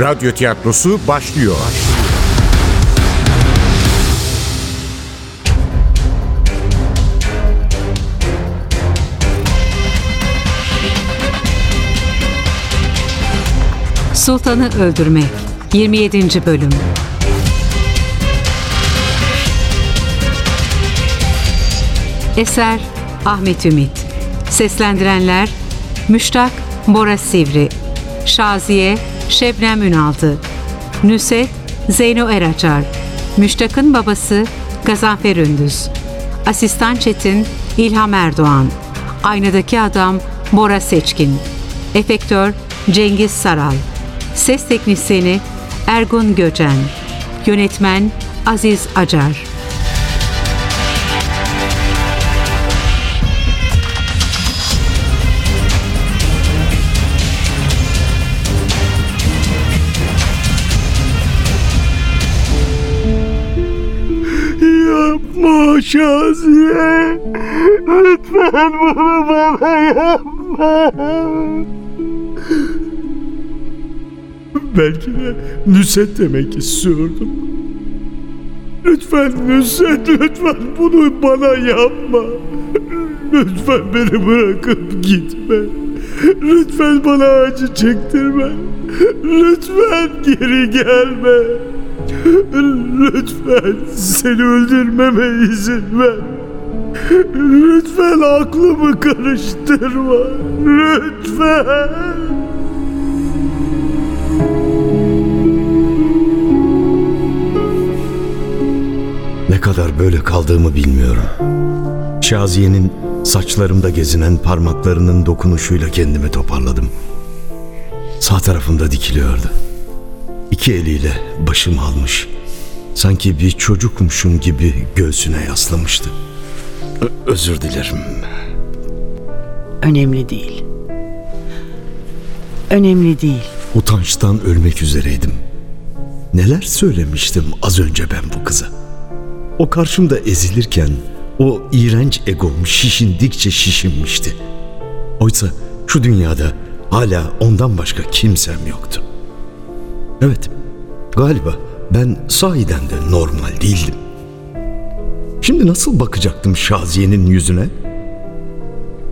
Radyo tiyatrosu başlıyor. Sultanı Öldürmek 27. Bölüm Eser Ahmet Ümit Seslendirenler Müştak Bora Sivri Şaziye Şebnem Ünaldı Nüset Zeyno Eraçar Müştak'ın babası Gazanfer Ündüz Asistan Çetin İlham Erdoğan Aynadaki Adam Bora Seçkin Efektör Cengiz Saral Ses Teknisyeni Ergun Göcen Yönetmen Aziz Acar Şaziye. Lütfen bunu bana yapma. Belki de Nusret demek istiyordum. Lütfen Nusret, lütfen bunu bana yapma. Lütfen beni bırakıp gitme. Lütfen bana acı çektirme. Lütfen geri gelme. Lütfen seni öldürmeme izin ver. Lütfen aklımı karıştırma. Lütfen. Ne kadar böyle kaldığımı bilmiyorum. Şaziye'nin saçlarımda gezinen parmaklarının dokunuşuyla kendimi toparladım. Sağ tarafımda dikiliyordu. İki eliyle başımı almış. Sanki bir çocukmuşum gibi göğsüne yaslamıştı. Ö- özür dilerim. Önemli değil. Önemli değil. Utançtan ölmek üzereydim. Neler söylemiştim az önce ben bu kıza. O karşımda ezilirken o iğrenç egom şişindikçe şişinmişti. Oysa şu dünyada hala ondan başka kimsem yoktu. Evet, galiba ben sahiden de normal değildim. Şimdi nasıl bakacaktım Şaziye'nin yüzüne?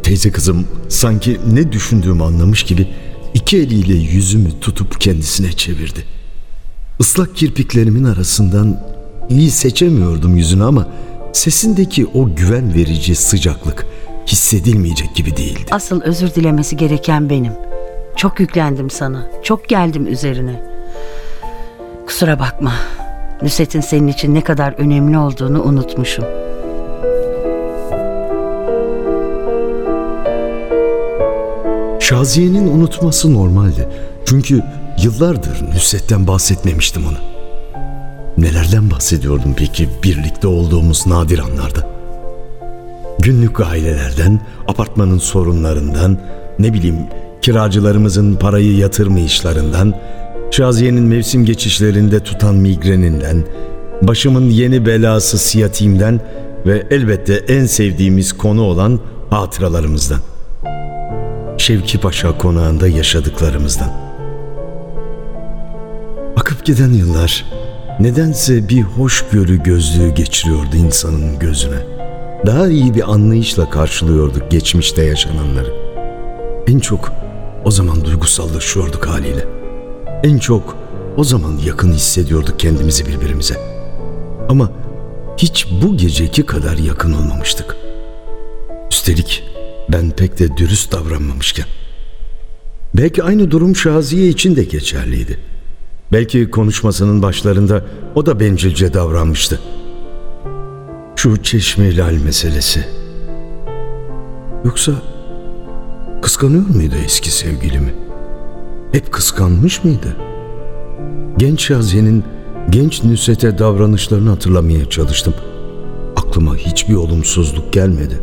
Teyze kızım sanki ne düşündüğümü anlamış gibi iki eliyle yüzümü tutup kendisine çevirdi. Islak kirpiklerimin arasından iyi seçemiyordum yüzünü ama sesindeki o güven verici sıcaklık hissedilmeyecek gibi değildi. Asıl özür dilemesi gereken benim. Çok yüklendim sana. Çok geldim üzerine. Kusura bakma. Nusret'in senin için ne kadar önemli olduğunu unutmuşum. Şaziye'nin unutması normaldi. Çünkü yıllardır Nusret'ten bahsetmemiştim ona. Nelerden bahsediyordum peki birlikte olduğumuz nadir anlarda? Günlük ailelerden, apartmanın sorunlarından, ne bileyim kiracılarımızın parayı yatırmayışlarından, Şaziye'nin mevsim geçişlerinde tutan migreninden, başımın yeni belası siyatimden ve elbette en sevdiğimiz konu olan hatıralarımızdan. Şevki Paşa konağında yaşadıklarımızdan. Akıp giden yıllar nedense bir hoşgörü gözlüğü geçiriyordu insanın gözüne. Daha iyi bir anlayışla karşılıyorduk geçmişte yaşananları. En çok o zaman duygusallaşıyorduk haliyle. En çok o zaman yakın hissediyorduk kendimizi birbirimize. Ama hiç bu geceki kadar yakın olmamıştık. Üstelik ben pek de dürüst davranmamışken. Belki aynı durum Şaziye için de geçerliydi. Belki konuşmasının başlarında o da bencilce davranmıştı. Şu çeşme lal meselesi. Yoksa kıskanıyor muydu eski sevgilimi? Hep kıskanmış mıydı? Genç Şaziye'nin genç Nusret'e davranışlarını hatırlamaya çalıştım. Aklıma hiçbir olumsuzluk gelmedi.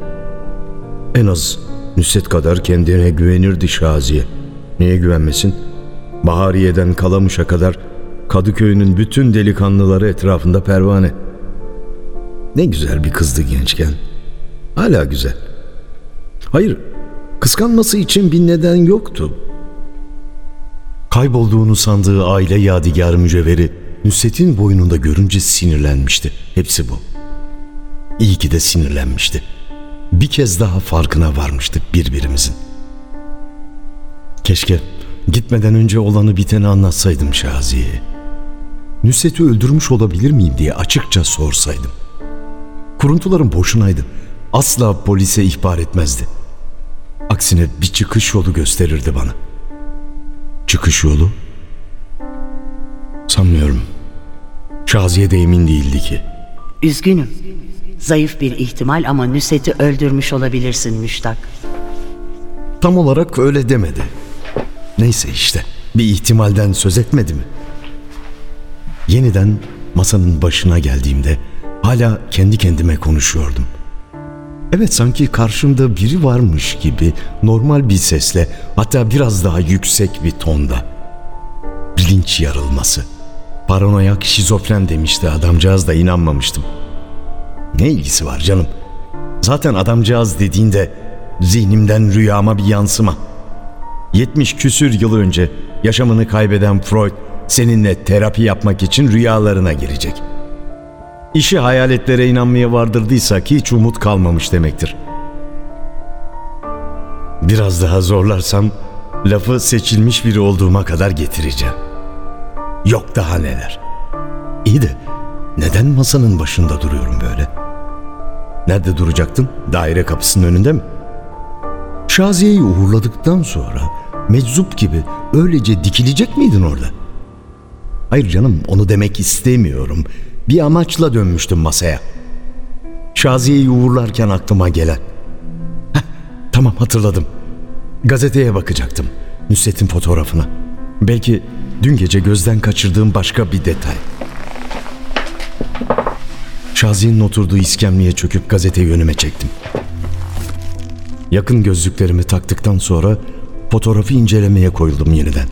En az Nusret kadar kendine güvenirdi Şaziye. Niye güvenmesin? Bahariye'den Kalamış'a kadar Kadıköy'ün bütün delikanlıları etrafında pervane. Ne güzel bir kızdı gençken. Hala güzel. Hayır, kıskanması için bir neden yoktu. Kaybolduğunu sandığı aile yadigarı mücevheri Nusret'in boynunda görünce sinirlenmişti. Hepsi bu. İyi ki de sinirlenmişti. Bir kez daha farkına varmıştık birbirimizin. Keşke gitmeden önce olanı biteni anlatsaydım Şaziye'ye. Nusret'i öldürmüş olabilir miyim diye açıkça sorsaydım. Kuruntularım boşunaydı. Asla polise ihbar etmezdi. Aksine bir çıkış yolu gösterirdi bana. Çıkış yolu? Sanmıyorum. Şaziye de emin değildi ki. Üzgünüm. Zayıf bir ihtimal ama Nusret'i öldürmüş olabilirsin Müştak. Tam olarak öyle demedi. Neyse işte bir ihtimalden söz etmedi mi? Yeniden masanın başına geldiğimde hala kendi kendime konuşuyordum. Evet sanki karşımda biri varmış gibi normal bir sesle hatta biraz daha yüksek bir tonda. Bilinç yarılması. Paranoyak şizofren demişti adamcağız da inanmamıştım. Ne ilgisi var canım? Zaten adamcağız dediğinde zihnimden rüyama bir yansıma. 70 küsür yıl önce yaşamını kaybeden Freud seninle terapi yapmak için rüyalarına girecek. İşi hayaletlere inanmaya vardırdıysak hiç umut kalmamış demektir. Biraz daha zorlarsam lafı seçilmiş biri olduğuma kadar getireceğim. Yok daha neler. İyi de neden masanın başında duruyorum böyle? Nerede duracaktın? Daire kapısının önünde mi? Şaziye'yi uğurladıktan sonra meczup gibi öylece dikilecek miydin orada? Hayır canım onu demek istemiyorum. Bir amaçla dönmüştüm masaya. Şaziye'yi uğurlarken aklıma gelen. Heh, tamam hatırladım. Gazeteye bakacaktım. Nusret'in fotoğrafına. Belki dün gece gözden kaçırdığım başka bir detay. Şaziye'nin oturduğu iskemleye çöküp gazeteyi önüme çektim. Yakın gözlüklerimi taktıktan sonra fotoğrafı incelemeye koyuldum yeniden.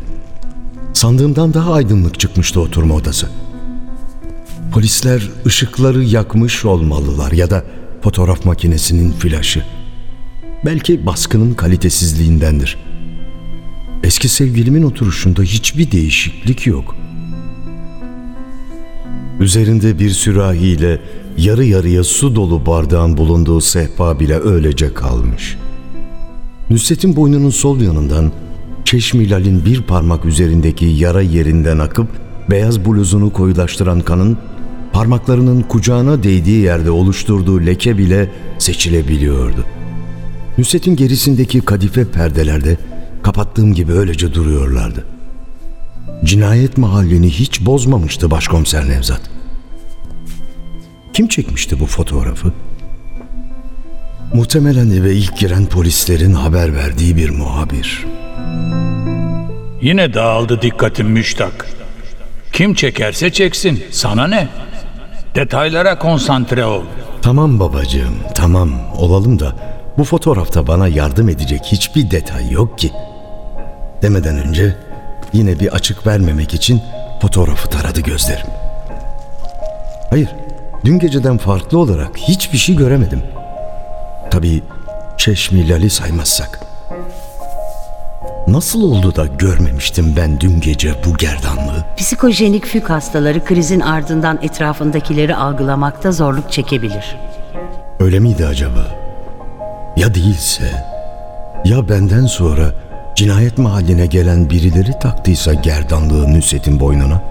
Sandığımdan daha aydınlık çıkmıştı oturma odası. Polisler ışıkları yakmış olmalılar ya da fotoğraf makinesinin flaşı. Belki baskının kalitesizliğindendir. Eski sevgilimin oturuşunda hiçbir değişiklik yok. Üzerinde bir sürahiyle yarı yarıya su dolu bardağın bulunduğu sehpa bile öylece kalmış. Nusret'in boynunun sol yanından Çeşmilal'in bir parmak üzerindeki yara yerinden akıp beyaz bluzunu koyulaştıran kanın parmaklarının kucağına değdiği yerde oluşturduğu leke bile seçilebiliyordu. Nusret'in gerisindeki kadife perdelerde kapattığım gibi öylece duruyorlardı. Cinayet mahallini hiç bozmamıştı başkomiser Nevzat. Kim çekmişti bu fotoğrafı? Muhtemelen eve ilk giren polislerin haber verdiği bir muhabir. Yine dağıldı dikkatim müştak. Kim çekerse çeksin, sana ne? Detaylara konsantre ol. Tamam babacığım, tamam olalım da bu fotoğrafta bana yardım edecek hiçbir detay yok ki. Demeden önce yine bir açık vermemek için fotoğrafı taradı gözlerim. Hayır, dün geceden farklı olarak hiçbir şey göremedim. Tabii Çeşmi Lali saymazsak. Nasıl oldu da görmemiştim ben dün gece bu gerdanlığı? Psikojenik füg hastaları krizin ardından etrafındakileri algılamakta zorluk çekebilir. Öyle miydi acaba? Ya değilse? Ya benden sonra cinayet mahalline gelen birileri taktıysa gerdanlığı Nusret'in boynuna?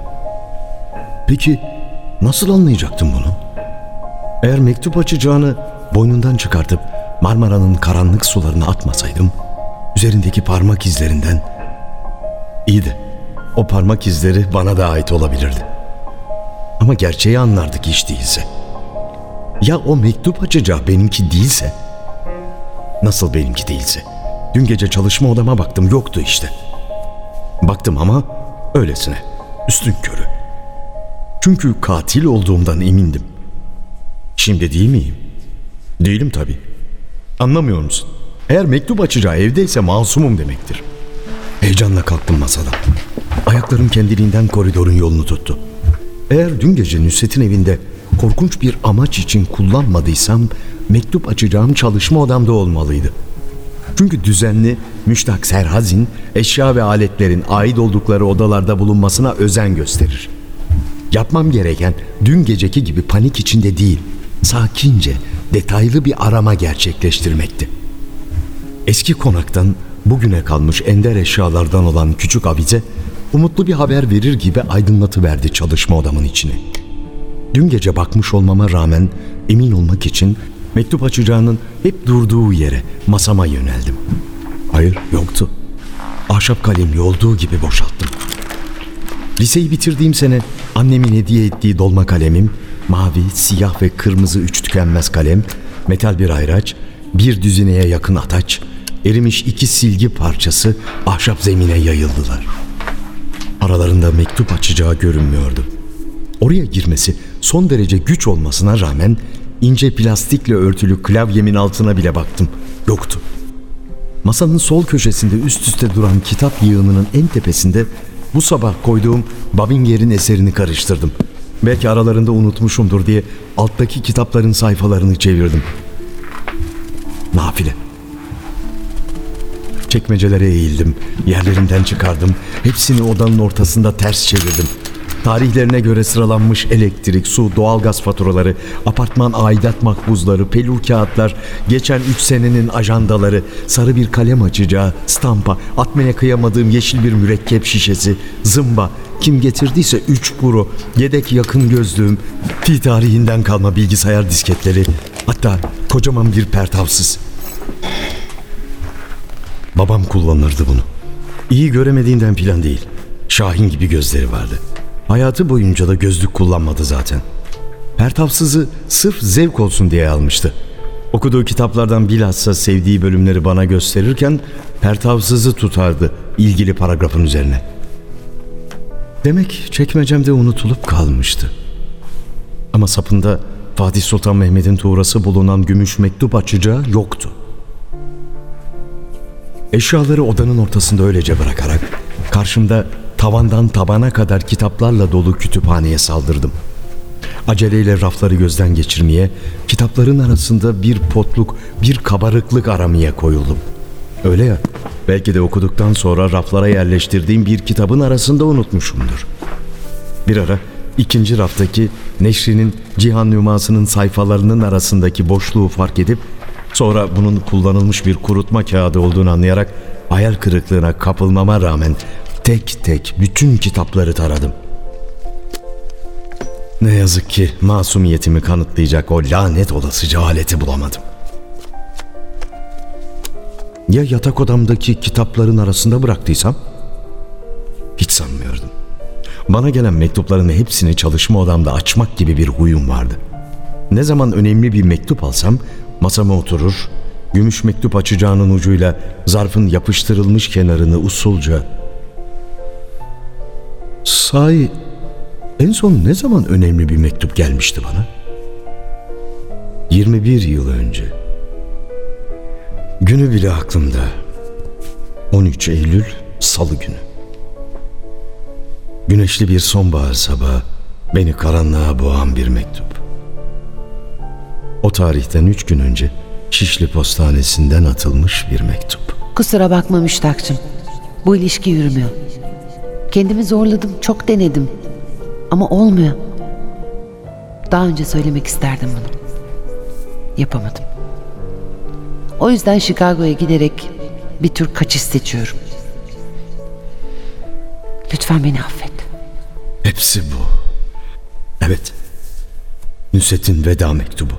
Peki nasıl anlayacaktım bunu? Eğer mektup açacağını boynundan çıkartıp Marmara'nın karanlık sularına atmasaydım, üzerindeki parmak izlerinden iyiydi. O parmak izleri bana da ait olabilirdi. Ama gerçeği anlardık hiç değilse. Ya o mektup açacağı benimki değilse? Nasıl benimki değilse? Dün gece çalışma odama baktım yoktu işte. Baktım ama öylesine. Üstün körü. Çünkü katil olduğumdan emindim. Şimdi değil miyim? Değilim tabii. Anlamıyor musun? Eğer mektup açacağı evdeyse masumum demektir. Heyecanla kalktım masadan. Ayaklarım kendiliğinden koridorun yolunu tuttu. Eğer dün gece Nusret'in evinde korkunç bir amaç için kullanmadıysam mektup açacağım çalışma odamda olmalıydı. Çünkü düzenli, müştak serhazin, eşya ve aletlerin ait oldukları odalarda bulunmasına özen gösterir. Yapmam gereken dün geceki gibi panik içinde değil, sakince, detaylı bir arama gerçekleştirmekti. Eski konaktan bugüne kalmış ender eşyalardan olan küçük avize umutlu bir haber verir gibi aydınlatıverdi çalışma odamın içini. Dün gece bakmış olmama rağmen emin olmak için mektup açacağının hep durduğu yere masama yöneldim. Hayır yoktu. Ahşap kalemli olduğu gibi boşalttım. Liseyi bitirdiğim sene annemin hediye ettiği dolma kalemim, mavi, siyah ve kırmızı üç tükenmez kalem, metal bir ayraç, bir düzineye yakın ataç, erimiş iki silgi parçası ahşap zemine yayıldılar. Aralarında mektup açacağı görünmüyordu. Oraya girmesi son derece güç olmasına rağmen ince plastikle örtülü klavyemin altına bile baktım. Yoktu. Masanın sol köşesinde üst üste duran kitap yığınının en tepesinde bu sabah koyduğum Babinger'in eserini karıştırdım. Belki aralarında unutmuşumdur diye alttaki kitapların sayfalarını çevirdim. Nafile. Çekmecelere eğildim, yerlerinden çıkardım. Hepsini odanın ortasında ters çevirdim. Tarihlerine göre sıralanmış elektrik, su, doğalgaz faturaları, apartman aidat makbuzları, pelur kağıtlar, geçen üç senenin ajandaları, sarı bir kalem açacağı, stampa, atmaya kıyamadığım yeşil bir mürekkep şişesi, zımba, kim getirdiyse üç kuru, yedek yakın gözlüğüm, fi tarihinden kalma bilgisayar disketleri, hatta kocaman bir pertavsız. Babam kullanırdı bunu. İyi göremediğinden filan değil. Şahin gibi gözleri vardı. Hayatı boyunca da gözlük kullanmadı zaten. Pertavsızı sırf zevk olsun diye almıştı. Okuduğu kitaplardan bilhassa sevdiği bölümleri bana gösterirken pertavsızı tutardı ilgili paragrafın üzerine. Demek çekmecemde unutulup kalmıştı. Ama sapında Fatih Sultan Mehmet'in tuğrası bulunan gümüş mektup açacağı yoktu. Eşyaları odanın ortasında öylece bırakarak karşımda tavandan tabana kadar kitaplarla dolu kütüphaneye saldırdım. Aceleyle rafları gözden geçirmeye, kitapların arasında bir potluk, bir kabarıklık aramaya koyuldum. Öyle ya, belki de okuduktan sonra raflara yerleştirdiğim bir kitabın arasında unutmuşumdur. Bir ara ikinci raftaki Neşri'nin Cihan Nüması'nın sayfalarının arasındaki boşluğu fark edip sonra bunun kullanılmış bir kurutma kağıdı olduğunu anlayarak hayal kırıklığına kapılmama rağmen tek tek bütün kitapları taradım. Ne yazık ki masumiyetimi kanıtlayacak o lanet olasıca aleti bulamadım. Ya yatak odamdaki kitapların arasında bıraktıysam? Hiç sanmıyordum. Bana gelen mektupların hepsini çalışma odamda açmak gibi bir huyum vardı. Ne zaman önemli bir mektup alsam masama oturur, gümüş mektup açacağının ucuyla zarfın yapıştırılmış kenarını usulca Sahi en son ne zaman önemli bir mektup gelmişti bana? 21 yıl önce. Günü bile aklımda. 13 Eylül Salı günü. Güneşli bir sonbahar sabahı beni karanlığa boğan bir mektup. O tarihten üç gün önce Şişli Postanesi'nden atılmış bir mektup. Kusura bakma Müştakçım. Bu ilişki yürümüyor. Kendimi zorladım, çok denedim. Ama olmuyor. Daha önce söylemek isterdim bunu. Yapamadım. O yüzden Chicago'ya giderek bir tür kaçış seçiyorum. Lütfen beni affet. Hepsi bu. Evet. Nusret'in veda mektubu.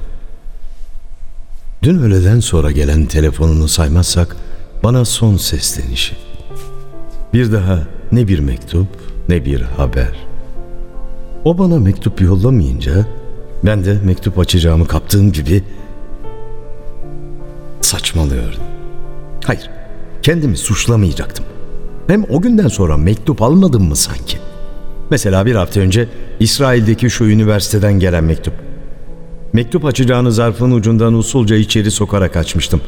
Dün öğleden sonra gelen telefonunu saymazsak bana son seslenişi. Bir daha ne bir mektup ne bir haber. O bana mektup yollamayınca ben de mektup açacağımı kaptığım gibi saçmalıyordum. Hayır, kendimi suçlamayacaktım. Hem o günden sonra mektup almadım mı sanki? Mesela bir hafta önce İsrail'deki şu üniversiteden gelen mektup. Mektup açacağını zarfın ucundan usulca içeri sokarak açmıştım.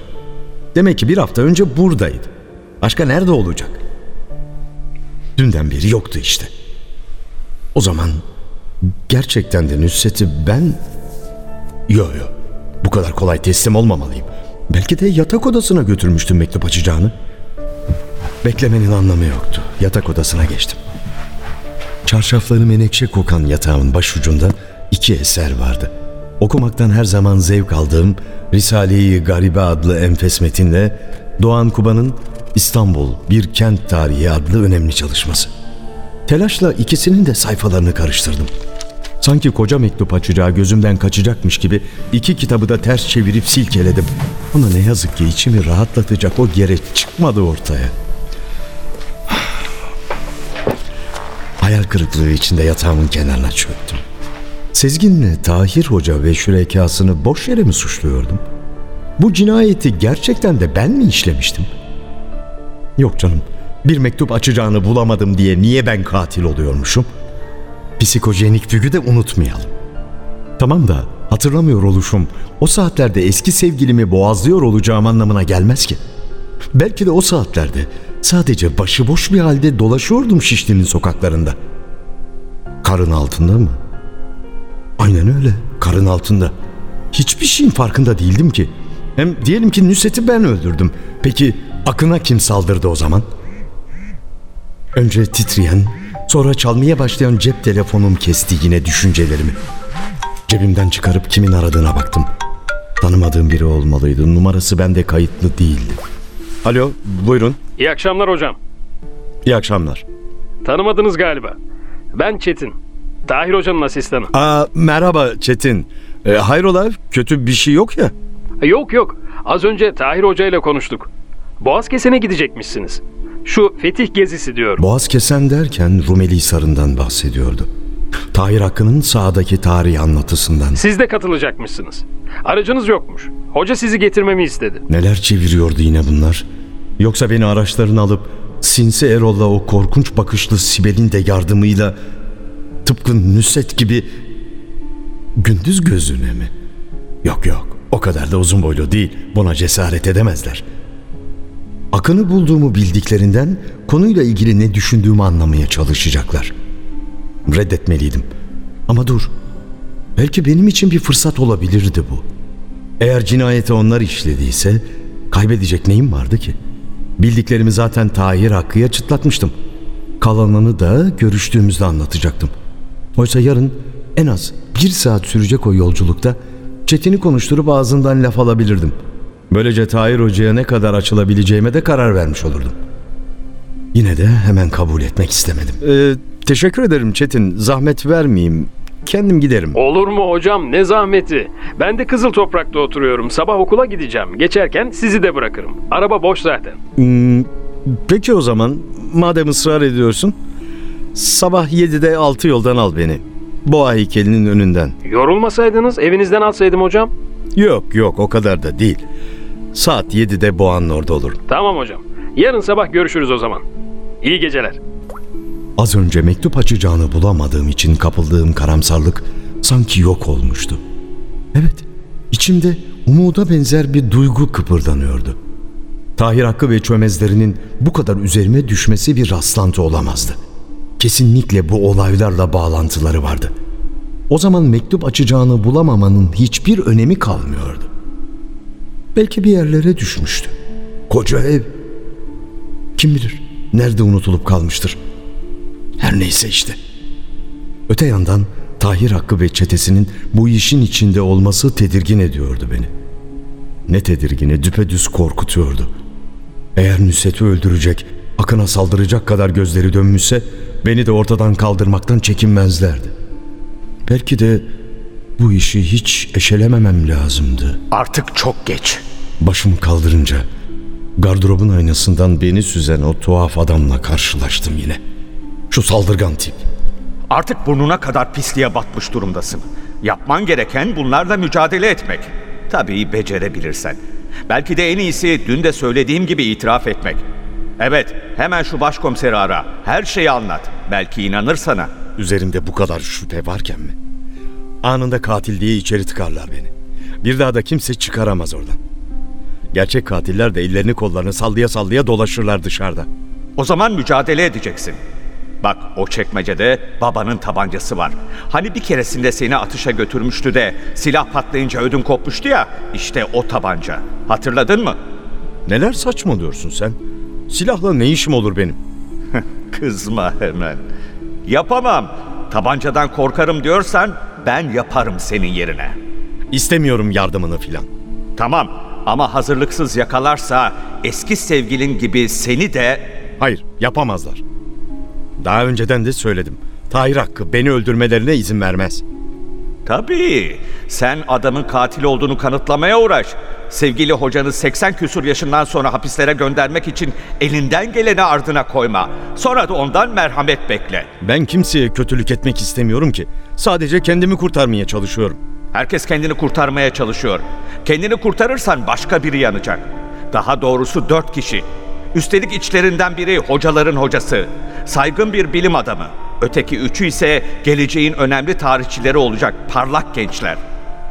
Demek ki bir hafta önce buradaydı. Başka nerede olacak? Dünden beri yoktu işte. O zaman gerçekten de Nusret'i ben... Yo yo bu kadar kolay teslim olmamalıyım. Belki de yatak odasına götürmüştüm mektup açacağını. Beklemenin anlamı yoktu. Yatak odasına geçtim. Çarşafları menekşe kokan yatağın başucunda iki eser vardı. Okumaktan her zaman zevk aldığım Risale-i Garibe adlı enfes metinle Doğan Kuba'nın İstanbul Bir Kent Tarihi adlı önemli çalışması. Telaşla ikisinin de sayfalarını karıştırdım. Sanki koca mektup açacağı gözümden kaçacakmış gibi iki kitabı da ters çevirip silkeledim. Ama ne yazık ki içimi rahatlatacak o gereç çıkmadı ortaya. Hayal kırıklığı içinde yatağımın kenarına çöktüm. Sezgin'le Tahir Hoca ve şürekasını boş yere mi suçluyordum? Bu cinayeti gerçekten de ben mi işlemiştim? Yok canım, bir mektup açacağını bulamadım diye niye ben katil oluyormuşum? Psikojenik fügü de unutmayalım. Tamam da hatırlamıyor oluşum o saatlerde eski sevgilimi boğazlıyor olacağım anlamına gelmez ki. Belki de o saatlerde sadece başıboş bir halde dolaşıyordum Şişli'nin sokaklarında. Karın altında mı? Aynen öyle, karın altında. Hiçbir şeyin farkında değildim ki. Hem diyelim ki Nusret'i ben öldürdüm. Peki Akın'a kim saldırdı o zaman? Önce titreyen, sonra çalmaya başlayan cep telefonum kesti yine düşüncelerimi. Cebimden çıkarıp kimin aradığına baktım. Tanımadığım biri olmalıydı. Numarası bende kayıtlı değildi. Alo, buyurun. İyi akşamlar hocam. İyi akşamlar. Tanımadınız galiba. Ben Çetin. Tahir hocanın asistanı. Aa, merhaba Çetin. E, hayrola, kötü bir şey yok ya. Yok yok. Az önce Tahir Hoca ile konuştuk. Boğaz kesene gidecekmişsiniz. Şu fetih gezisi diyorum. Boğaz kesen derken Rumeli Hisarı'ndan bahsediyordu. Tahir Hakkı'nın sağdaki tarihi anlatısından. Siz de katılacakmışsınız. Aracınız yokmuş. Hoca sizi getirmemi istedi. Neler çeviriyordu yine bunlar? Yoksa beni araçlarına alıp Sinsi Erol'la o korkunç bakışlı Sibel'in de yardımıyla tıpkı Nusret gibi gündüz gözüne mi? Yok yok o kadar da uzun boylu değil buna cesaret edemezler. Akın'ı bulduğumu bildiklerinden konuyla ilgili ne düşündüğümü anlamaya çalışacaklar. Reddetmeliydim. Ama dur. Belki benim için bir fırsat olabilirdi bu. Eğer cinayeti onlar işlediyse kaybedecek neyim vardı ki? Bildiklerimi zaten Tahir Hakkı'ya çıtlatmıştım. Kalanını da görüştüğümüzde anlatacaktım. Oysa yarın en az bir saat sürecek o yolculukta Çetin'i konuşturup ağzından laf alabilirdim. Böylece Tahir Hoca'ya ne kadar açılabileceğime de karar vermiş olurdum. Yine de hemen kabul etmek istemedim. Ee, teşekkür ederim Çetin. Zahmet vermeyeyim. Kendim giderim. Olur mu hocam ne zahmeti. Ben de Kızıl Toprak'ta oturuyorum. Sabah okula gideceğim. Geçerken sizi de bırakırım. Araba boş zaten. Hmm, peki o zaman madem ısrar ediyorsun sabah 7'de altı yoldan al beni. Boğa heykelinin önünden. Yorulmasaydınız evinizden alsaydım hocam. Yok yok o kadar da değil. Saat 7'de Boğa'nın orada olurum. Tamam hocam. Yarın sabah görüşürüz o zaman. İyi geceler. Az önce mektup açacağını bulamadığım için kapıldığım karamsarlık sanki yok olmuştu. Evet, içimde umuda benzer bir duygu kıpırdanıyordu. Tahir Hakkı ve çömezlerinin bu kadar üzerime düşmesi bir rastlantı olamazdı. Kesinlikle bu olaylarla bağlantıları vardı. O zaman mektup açacağını bulamamanın hiçbir önemi kalmıyordu. Belki bir yerlere düşmüştü. Koca ev. Kim bilir nerede unutulup kalmıştır. Her neyse işte. Öte yandan Tahir Hakkı ve çetesinin bu işin içinde olması tedirgin ediyordu beni. Ne tedirgini düpedüz korkutuyordu. Eğer Nusret'i öldürecek, Akın'a saldıracak kadar gözleri dönmüşse beni de ortadan kaldırmaktan çekinmezlerdi. Belki de bu işi hiç eşelememem lazımdı. Artık çok geç. Başımı kaldırınca gardırobun aynasından beni süzen o tuhaf adamla karşılaştım yine. Şu saldırgan tip. Artık burnuna kadar pisliğe batmış durumdasın. Yapman gereken bunlarla mücadele etmek. Tabii becerebilirsen. Belki de en iyisi dün de söylediğim gibi itiraf etmek. Evet, hemen şu başkomiseri ara. Her şeyi anlat. Belki inanır sana. Üzerimde bu kadar şüphe varken mi? Anında katil diye içeri tıkarlar beni. Bir daha da kimse çıkaramaz oradan. Gerçek katiller de ellerini kollarını sallaya sallaya dolaşırlar dışarıda. O zaman mücadele edeceksin. Bak o çekmecede babanın tabancası var. Hani bir keresinde seni atışa götürmüştü de silah patlayınca ödün kopmuştu ya. İşte o tabanca. Hatırladın mı? Neler saçmalıyorsun sen? Silahla ne işim olur benim? Kızma hemen. Yapamam. Tabancadan korkarım diyorsan ben yaparım senin yerine. İstemiyorum yardımını filan. Tamam ama hazırlıksız yakalarsa eski sevgilin gibi seni de Hayır, yapamazlar. Daha önceden de söyledim. Tahir Hakkı beni öldürmelerine izin vermez. Tabii. Sen adamın katil olduğunu kanıtlamaya uğraş. Sevgili hocanı 80 küsur yaşından sonra hapislere göndermek için elinden geleni ardına koyma. Sonra da ondan merhamet bekle. Ben kimseye kötülük etmek istemiyorum ki. Sadece kendimi kurtarmaya çalışıyorum. Herkes kendini kurtarmaya çalışıyor. Kendini kurtarırsan başka biri yanacak. Daha doğrusu dört kişi. Üstelik içlerinden biri hocaların hocası. Saygın bir bilim adamı. Öteki üçü ise geleceğin önemli tarihçileri olacak parlak gençler.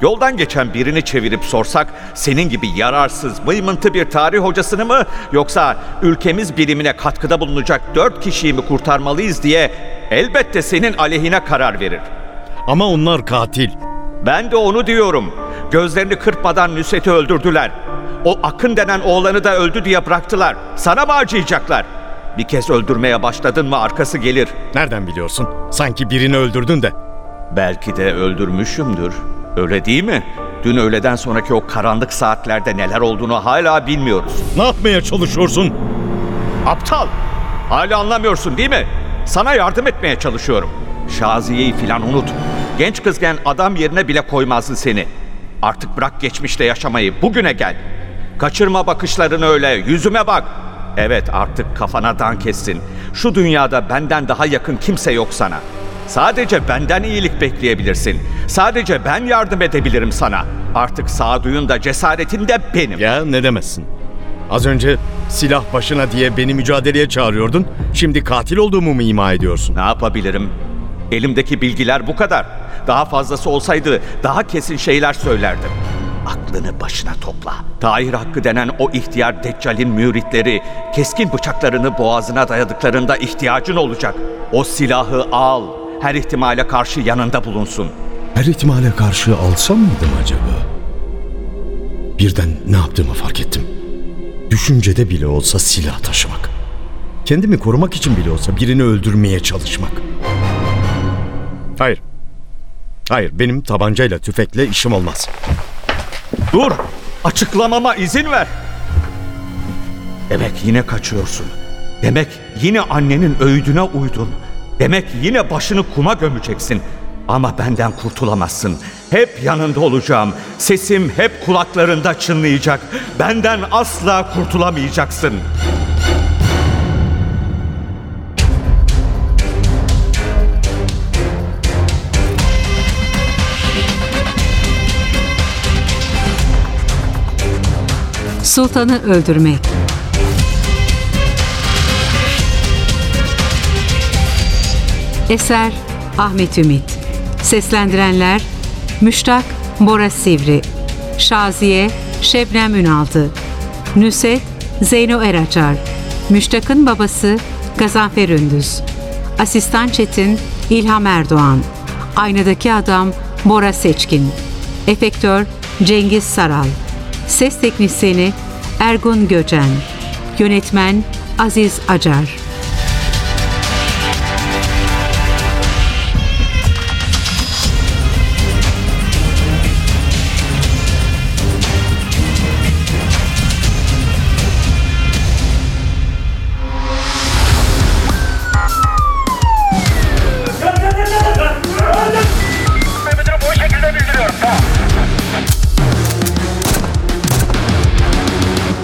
Yoldan geçen birini çevirip sorsak senin gibi yararsız, mıymıntı bir tarih hocasını mı yoksa ülkemiz bilimine katkıda bulunacak dört kişiyi mi kurtarmalıyız diye elbette senin aleyhine karar verir. Ama onlar katil. Ben de onu diyorum. Gözlerini kırpmadan Nusret'i öldürdüler. O Akın denen oğlanı da öldü diye bıraktılar. Sana mı acıyacaklar? Bir kez öldürmeye başladın mı arkası gelir. Nereden biliyorsun? Sanki birini öldürdün de. Belki de öldürmüşümdür. Öyle değil mi? Dün öğleden sonraki o karanlık saatlerde neler olduğunu hala bilmiyoruz. Ne yapmaya çalışıyorsun? Aptal! Hala anlamıyorsun değil mi? Sana yardım etmeye çalışıyorum. Şaziye'yi filan unut. Genç kızken adam yerine bile koymazdı seni. Artık bırak geçmişte yaşamayı, bugüne gel. Kaçırma bakışlarını öyle, yüzüme bak. Evet artık kafana dank etsin. Şu dünyada benden daha yakın kimse yok sana. Sadece benden iyilik bekleyebilirsin. Sadece ben yardım edebilirim sana. Artık sağduyun da cesaretin de benim. Ya ne demezsin? Az önce silah başına diye beni mücadeleye çağırıyordun. Şimdi katil olduğumu mu ima ediyorsun? Ne yapabilirim? Elimdeki bilgiler bu kadar. Daha fazlası olsaydı daha kesin şeyler söylerdim. Aklını başına topla. Tahir Hakkı denen o ihtiyar Deccal'in müritleri keskin bıçaklarını boğazına dayadıklarında ihtiyacın olacak. O silahı al. Her ihtimale karşı yanında bulunsun. Her ihtimale karşı alsam mıydım acaba? Birden ne yaptığımı fark ettim. Düşüncede bile olsa silah taşımak. Kendimi korumak için bile olsa birini öldürmeye çalışmak. Hayır. Hayır benim tabancayla tüfekle işim olmaz. Dur! Açıklamama izin ver. Demek yine kaçıyorsun. Demek yine annenin öğüdüne uydun. Demek yine başını kuma gömeceksin. Ama benden kurtulamazsın. Hep yanında olacağım. Sesim hep kulaklarında çınlayacak. Benden asla kurtulamayacaksın. Sultanı öldürmek. Eser Ahmet Ümit. Seslendirenler Müştak Bora Sivri, Şaziye Şebnem Ünaldı, Nüset Zeyno Eraçar, Müştak'ın babası Gazanfer Ündüz, Asistan Çetin İlham Erdoğan, Aynadaki Adam Bora Seçkin, Efektör Cengiz Saral, Ses Teknisyeni Ergun Göcen, Yönetmen Aziz Acar.